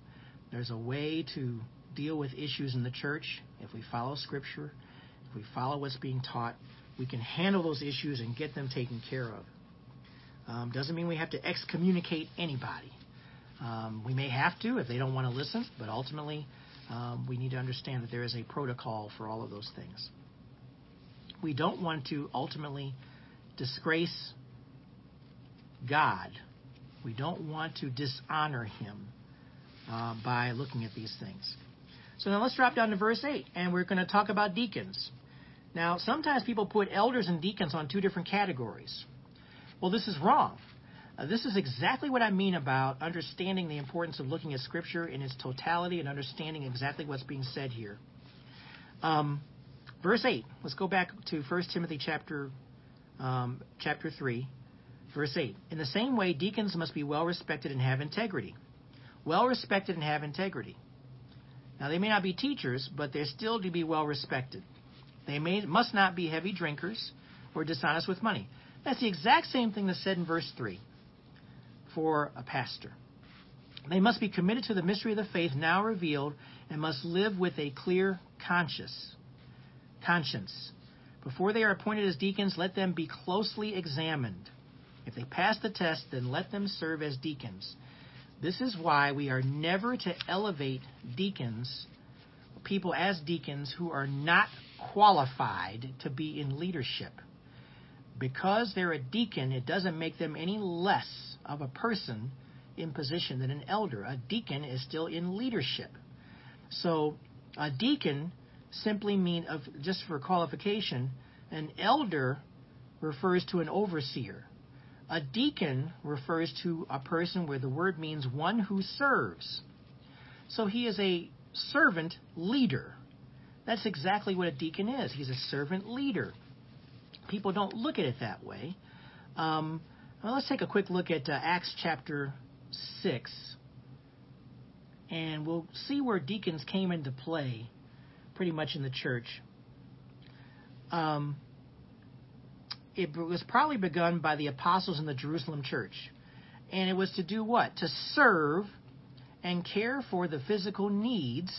There's a way to deal with issues in the church if we follow Scripture, if we follow what's being taught. We can handle those issues and get them taken care of. Um, doesn't mean we have to excommunicate anybody. Um, we may have to if they don't want to listen, but ultimately, um, we need to understand that there is a protocol for all of those things. We don't want to ultimately disgrace God. We don't want to dishonor Him uh, by looking at these things. So now let's drop down to verse 8, and we're going to talk about deacons. Now, sometimes people put elders and deacons on two different categories. Well, this is wrong. Uh, this is exactly what I mean about understanding the importance of looking at Scripture in its totality and understanding exactly what's being said here. Um, verse 8. Let's go back to 1 Timothy chapter, um, chapter 3, verse 8. In the same way, deacons must be well respected and have integrity. Well respected and have integrity. Now, they may not be teachers, but they're still to be well respected. They may, must not be heavy drinkers or dishonest with money. That's the exact same thing that's said in verse 3 for a pastor. They must be committed to the mystery of the faith now revealed and must live with a clear conscience. Conscience. Before they are appointed as deacons, let them be closely examined. If they pass the test, then let them serve as deacons. This is why we are never to elevate deacons, people as deacons who are not qualified to be in leadership because they're a deacon, it doesn't make them any less of a person in position than an elder. A deacon is still in leadership. So a deacon simply mean of just for qualification, an elder refers to an overseer. A deacon refers to a person where the word means one who serves. So he is a servant leader. That's exactly what a deacon is. He's a servant leader. People don't look at it that way. Um, well, let's take a quick look at uh, Acts chapter 6, and we'll see where deacons came into play pretty much in the church. Um, it was probably begun by the apostles in the Jerusalem church. And it was to do what? To serve and care for the physical needs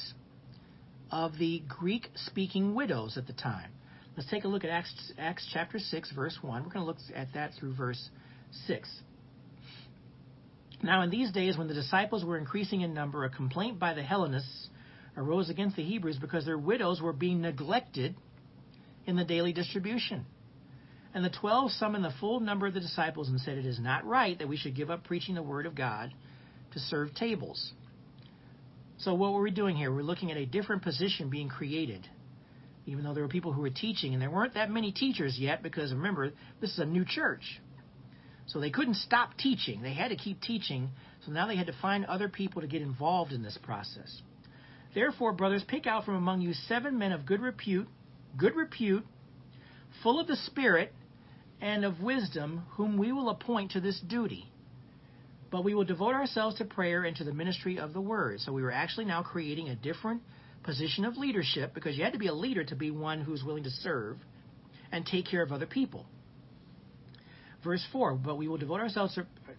of the Greek speaking widows at the time. Let's take a look at Acts, Acts chapter 6, verse 1. We're going to look at that through verse 6. Now, in these days, when the disciples were increasing in number, a complaint by the Hellenists arose against the Hebrews because their widows were being neglected in the daily distribution. And the twelve summoned the full number of the disciples and said, It is not right that we should give up preaching the word of God to serve tables. So, what were we doing here? We're looking at a different position being created. Even though there were people who were teaching, and there weren't that many teachers yet, because remember, this is a new church. So they couldn't stop teaching. They had to keep teaching. So now they had to find other people to get involved in this process. Therefore, brothers, pick out from among you seven men of good repute, good repute, full of the Spirit and of wisdom, whom we will appoint to this duty. But we will devote ourselves to prayer and to the ministry of the word. So we were actually now creating a different position of leadership because you had to be a leader to be one who's willing to serve and take care of other people. Verse 4, but we will devote ourselves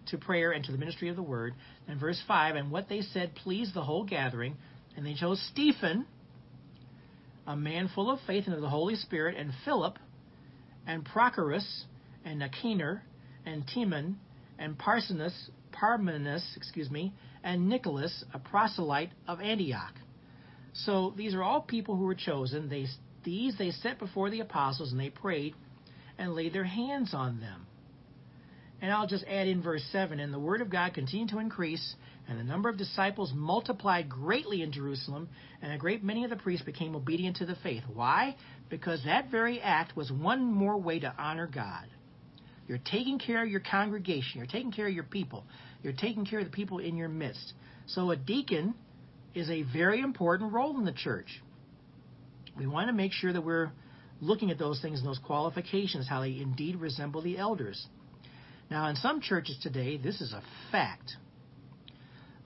to, prayer and to the ministry of the word. And verse 5, and what they said pleased the whole gathering. And they chose Stephen, a man full of faith and of the Holy Spirit, and Philip, and Prochorus, and Nicanor, and Timon, and Parmenas, Parmenas, excuse me, and Nicholas, a proselyte of Antioch. So these are all people who were chosen. They, these they set before the apostles, and they prayed and laid their hands on them. And I'll just add in verse 7 And the word of God continued to increase, and the number of disciples multiplied greatly in Jerusalem, and a great many of the priests became obedient to the faith. Why? Because that very act was one more way to honor God. You're taking care of your congregation. You're taking care of your people. You're taking care of the people in your midst. So a deacon is a very important role in the church. We want to make sure that we're looking at those things and those qualifications, how they indeed resemble the elders. Now, in some churches today, this is a fact.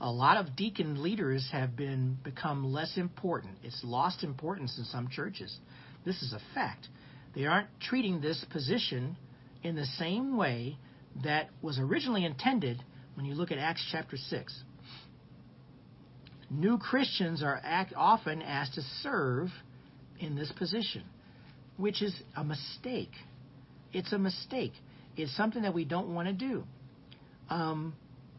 A lot of deacon leaders have been become less important. It's lost importance in some churches. This is a fact. They aren't treating this position in the same way that was originally intended when you look at Acts chapter 6. New Christians are often asked to serve in this position, which is a mistake. It's a mistake. It's something that we don't want to do. Um,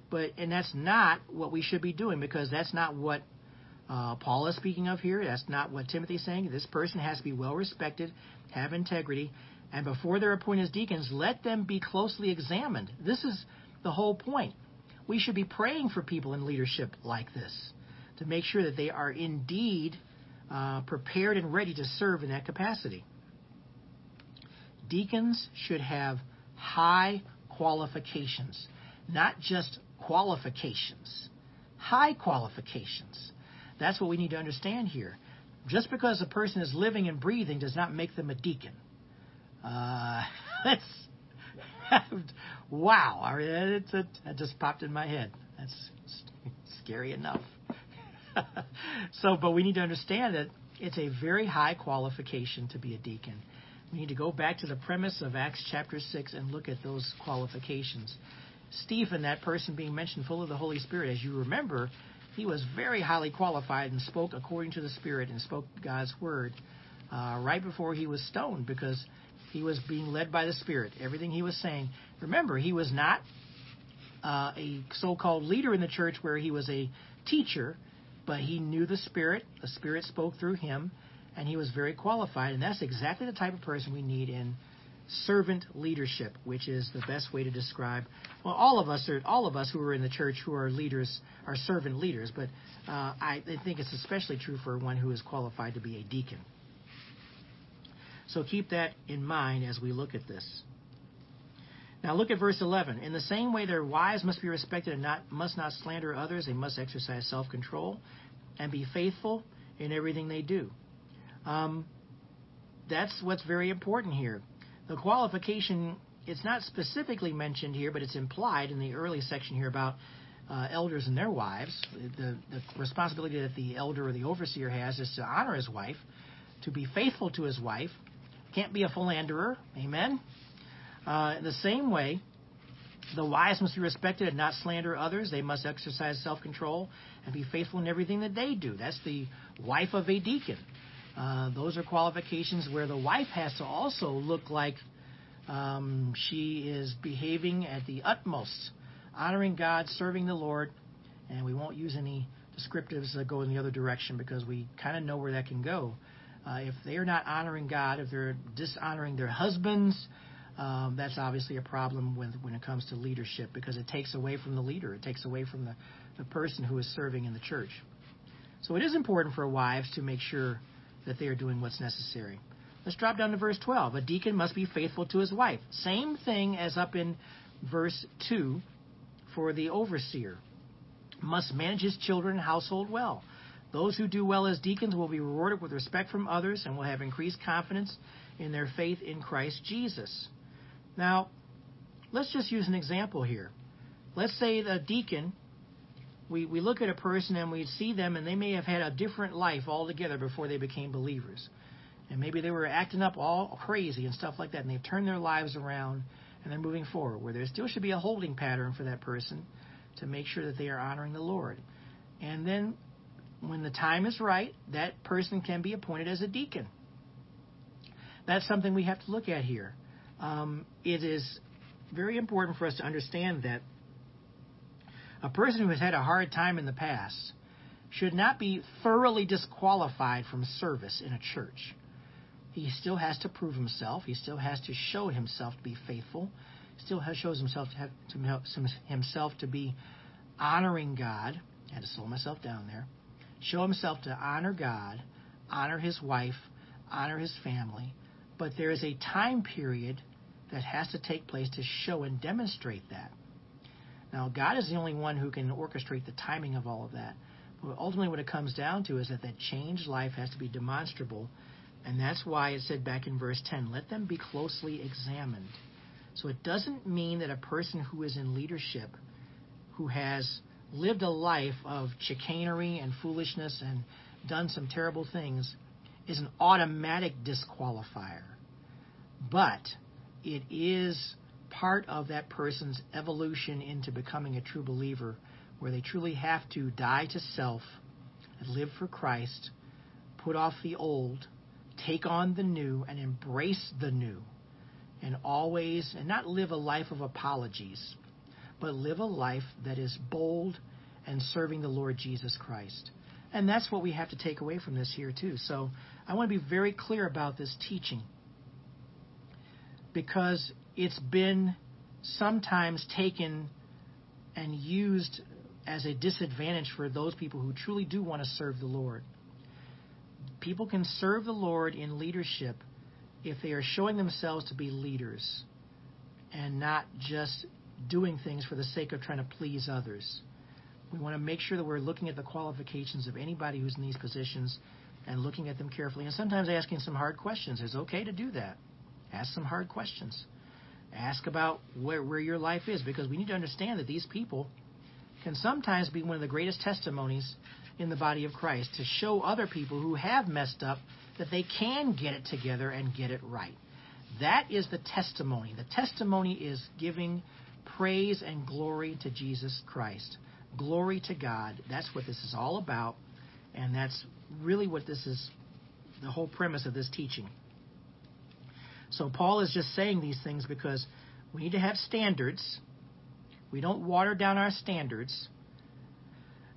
but and that's not what we should be doing because that's not what uh, Paul is speaking of here. That's not what Timothy's saying. This person has to be well respected, have integrity, and before they're appointed as deacons, let them be closely examined. This is the whole point. We should be praying for people in leadership like this to make sure that they are indeed uh, prepared and ready to serve in that capacity. Deacons should have high qualifications, not just qualifications, high qualifications. That's what we need to understand here. Just because a person is living and breathing does not make them a deacon. Uh, that's wow! It's a, it just popped in my head. That's scary enough. so, but we need to understand that it's a very high qualification to be a deacon. We need to go back to the premise of Acts chapter 6 and look at those qualifications. Stephen, that person being mentioned, full of the Holy Spirit, as you remember, he was very highly qualified and spoke according to the Spirit and spoke God's word uh, right before he was stoned because he was being led by the Spirit. Everything he was saying. Remember, he was not uh, a so called leader in the church where he was a teacher, but he knew the Spirit. The Spirit spoke through him, and he was very qualified. And that's exactly the type of person we need in servant leadership, which is the best way to describe. Well, all of us are all of us who are in the church who are leaders are servant leaders, but uh, I think it's especially true for one who is qualified to be a deacon. So keep that in mind as we look at this. Now look at verse 11. In the same way, their wives must be respected and not, must not slander others. They must exercise self-control. and be faithful in everything they do. Um, that's what's very important here. The qualification, it's not specifically mentioned here, but it's implied in the early section here about uh, elders and their wives. The, the responsibility that the elder or the overseer has is to honor his wife, to be faithful to his wife, can't be a philanderer. Amen. Uh, in the same way, the wives must be respected and not slander others. They must exercise self control and be faithful in everything that they do. That's the wife of a deacon. Uh, those are qualifications where the wife has to also look like um, she is behaving at the utmost, honoring God, serving the Lord, and we won't use any descriptives that go in the other direction because we kind of know where that can go. Uh, if they are not honoring God, if they're dishonoring their husbands, um, that's obviously a problem when, when it comes to leadership because it takes away from the leader. It takes away from the, the person who is serving in the church. So it is important for wives to make sure that they are doing what's necessary. Let's drop down to verse 12. A deacon must be faithful to his wife. Same thing as up in verse 2 for the overseer. Must manage his children and household well. Those who do well as deacons will be rewarded with respect from others and will have increased confidence in their faith in Christ Jesus. Now, let's just use an example here. Let's say the deacon, we, we look at a person and we see them and they may have had a different life altogether before they became believers. And maybe they were acting up all crazy and stuff like that, and they've turned their lives around and they're moving forward, where there still should be a holding pattern for that person to make sure that they are honoring the Lord. And then when the time is right, that person can be appointed as a deacon. That's something we have to look at here. Um, it is very important for us to understand that a person who has had a hard time in the past should not be thoroughly disqualified from service in a church. He still has to prove himself. He still has to show himself to be faithful. Still has, shows himself to, have, to himself to be honoring God. I had to slow myself down there show himself to honor God, honor his wife, honor his family, but there is a time period that has to take place to show and demonstrate that. Now, God is the only one who can orchestrate the timing of all of that. But ultimately, what it comes down to is that that changed life has to be demonstrable. And that's why it said back in verse 10 let them be closely examined. So it doesn't mean that a person who is in leadership, who has lived a life of chicanery and foolishness and done some terrible things is an automatic disqualifier. But it is part of that person's evolution into becoming a true believer where they truly have to die to self live for Christ, put off the old, take on the new, and embrace the new. And always, and not live a life of apologies but live a life that is bold and serving the Lord Jesus Christ. And that's what we have to take away from this here, too. So I want to be very clear about this teaching because it's been sometimes taken and used as a disadvantage for those people who truly do want to serve the Lord. People can serve the Lord in leadership if they are showing themselves to be leaders and not just doing things for the sake of trying to please others. We want to make sure that we're looking at the qualifications of anybody who's in these positions and looking at them carefully and sometimes asking some hard questions. It's okay to do that. Ask some hard questions. Ask about where, where your life is because we need to understand that these people can sometimes be one of the greatest testimonies in the body of Christ to show other people who have messed up that they can get it together and get it right. That is the testimony. The testimony is giving praise and glory to Jesus Christ. Glory to God. That's what this is all about. And that's really what this is the whole premise of this teaching. So Paul is just saying these things because we need to have standards. We don't water down our standards.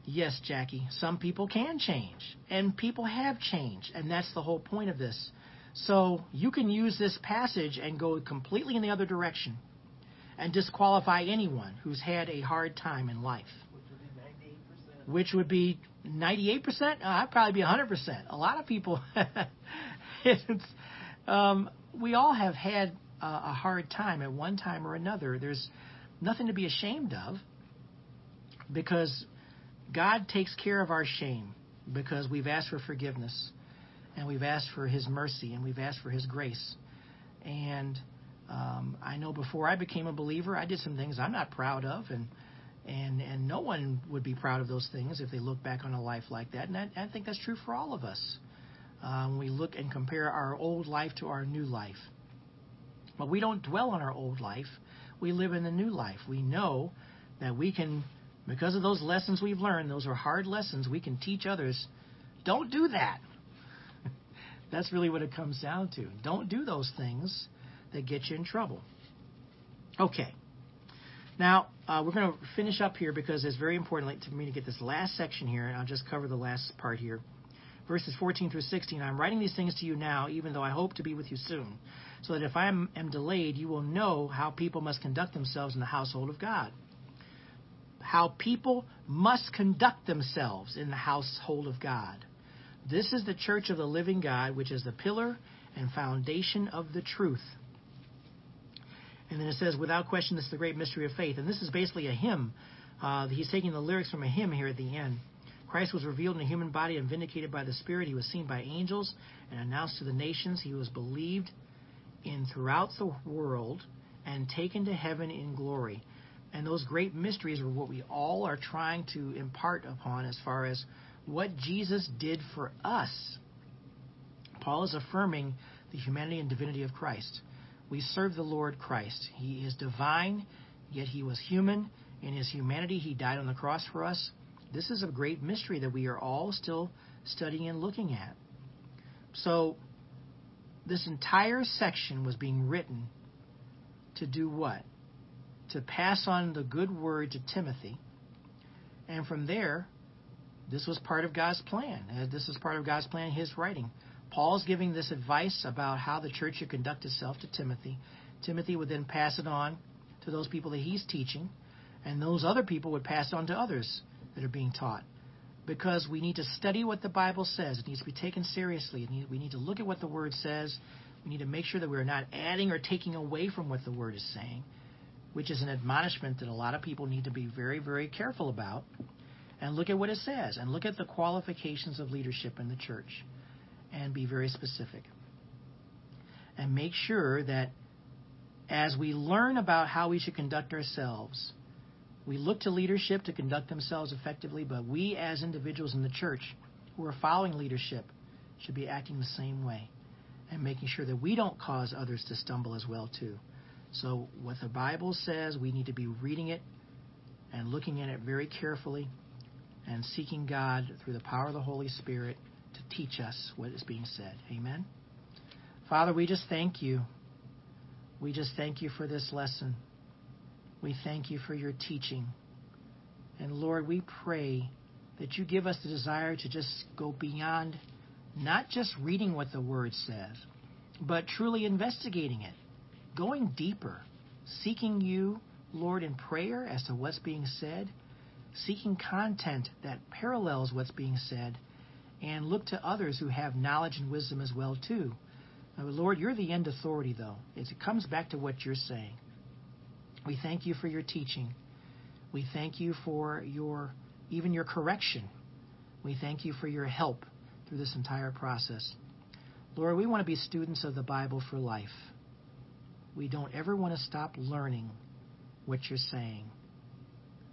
Yes, Jackie, some people can change, and people have changed, and that's the whole point of this. So you can use this passage and go completely in the other direction and disqualify anyone who's had a hard time in life. Which would be 98%? Uh, I'd probably be 100%. A lot of people, it's, um, we all have had a, a hard time at one time or another. There's nothing to be ashamed of because God takes care of our shame. because we've asked for forgiveness and we've asked for His mercy and we've asked for His grace. And um, I know before I became a believer, I did some things I'm not proud of, and and and no one would be proud of those things if they look back on a life like that. And I, I think that's true for all of us. Um, we look and compare our old life to our new life. But we don't dwell on our old life. We live in the new life. We know that we can, because of those lessons we've learned, those are hard lessons, we can teach others. Don't do that. That's really what it comes down to. Don't do those things that get you in trouble. Okay. Now, uh, we're going to finish up here because it's very important to me to get this last section here, and I'll just cover the last part here. Verses 14 through 16. I'm writing these things to you now, even though I hope to be with you soon, so that if I am, am delayed, you will know how people must conduct themselves in the household of God. How people must conduct themselves in the household of God. This is the church of the living God, which is the pillar and foundation of the truth. And then it says, without question, this is the great mystery of faith. And this is basically a hymn. Uh, he's taking the lyrics from a hymn here at the end. Christ was revealed in a human body and vindicated by the Spirit. He was seen by angels and announced to the nations. He was believed in throughout the world and taken to heaven in glory. And those great mysteries are what we all are trying to impart upon as far as what Jesus did for us. Paul is affirming the humanity and divinity of Christ. We serve the Lord Christ. He is divine, yet he was human. In his humanity, he died on the cross for us. This is a great mystery that we are all still studying and looking at. So, this entire section was being written to do what? To pass on the good word to Timothy. And from there, this was part of God's plan. Uh, this is part of God's plan, his writing. Paul's giving this advice about how the church should conduct itself to Timothy. Timothy would then pass it on to those people that he's teaching, and those other people would pass it on to others that are being taught. Because we need to study what the Bible says. It needs to be taken seriously. We need to look at what the Word says. We need to make sure that we're not adding or taking away from what the Word is saying, which is an admonishment that a lot of people need to be very, very careful about. And look at what it says, and look at the qualifications of leadership in the church and be very specific. And make sure that as we learn about how we should conduct ourselves, we look to leadership to conduct themselves effectively, but we as individuals in the church who are following leadership should be acting the same way and making sure that we don't cause others to stumble as well too. So what the Bible says, we need to be reading it and looking at it very carefully and seeking God through the power of the Holy Spirit to teach us what is being said. Amen. Father, we just thank you. We just thank you for this lesson. We thank you for your teaching. And Lord, we pray that you give us the desire to just go beyond not just reading what the Word says, but truly investigating it, going deeper, seeking you, Lord, in prayer as to what's being said, seeking content that parallels what's being said, and look to others who have knowledge and wisdom as well too. Now, Lord, you're the end authority, though. It comes back to what you're saying. We thank you for your teaching. We thank you for your even your correction. We thank you for your help through this entire process. Lord, we want to be students of the Bible for life. We don't ever want to stop learning what you're saying.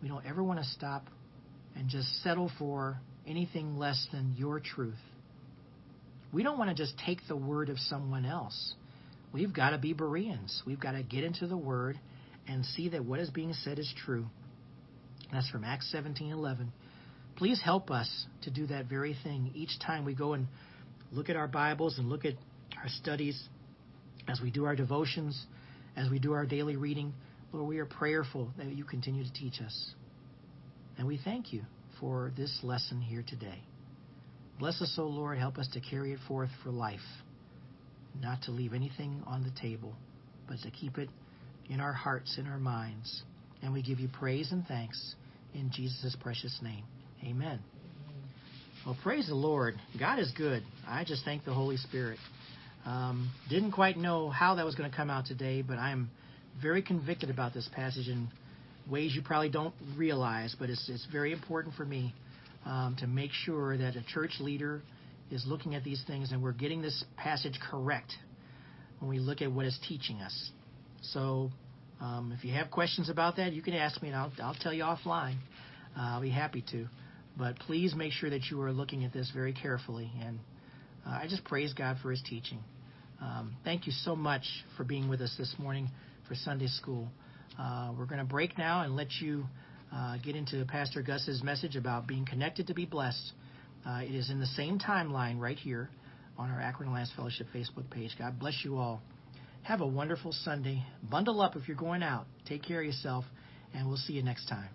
We don't ever want to stop and just settle for anything less than your truth. We don't want to just take the word of someone else. We've got to be Bereans. We've got to get into the word and see that what is being said is true. That's from Acts 17:11. Please help us to do that very thing each time we go and look at our Bibles and look at our studies, as we do our devotions, as we do our daily reading. Lord, we are prayerful that you continue to teach us. And we thank you for this lesson here today. Bless us, O Lord. Help us to carry it forth for life, not to leave anything on the table, but to keep it in our hearts, in our minds. And we give you praise and thanks in Jesus' precious name. Amen. Well, praise the Lord. God is good. I just thank the Holy Spirit. Um, didn't quite know how that was going to come out today, but I'm very convicted about this passage in ways you probably don't realize, but it's, it's very important for me um, to make sure that a church leader is looking at these things and we're getting this passage correct when we look at what it's teaching us. So, um, if you have questions about that, you can ask me and I'll, I'll tell you offline. Uh, I'll be happy to. But please make sure that you are looking at this very carefully. And uh, I just praise God for his teaching. Um, thank you so much for being with us this morning for Sunday school. Uh, we're going to break now and let you uh, get into Pastor Gus's message about being connected to be blessed. Uh, it is in the same timeline right here on our Akron Alliance Fellowship Facebook page. God bless you all. Have a wonderful Sunday. Bundle up if you're going out. Take care of yourself, and we'll see you next time.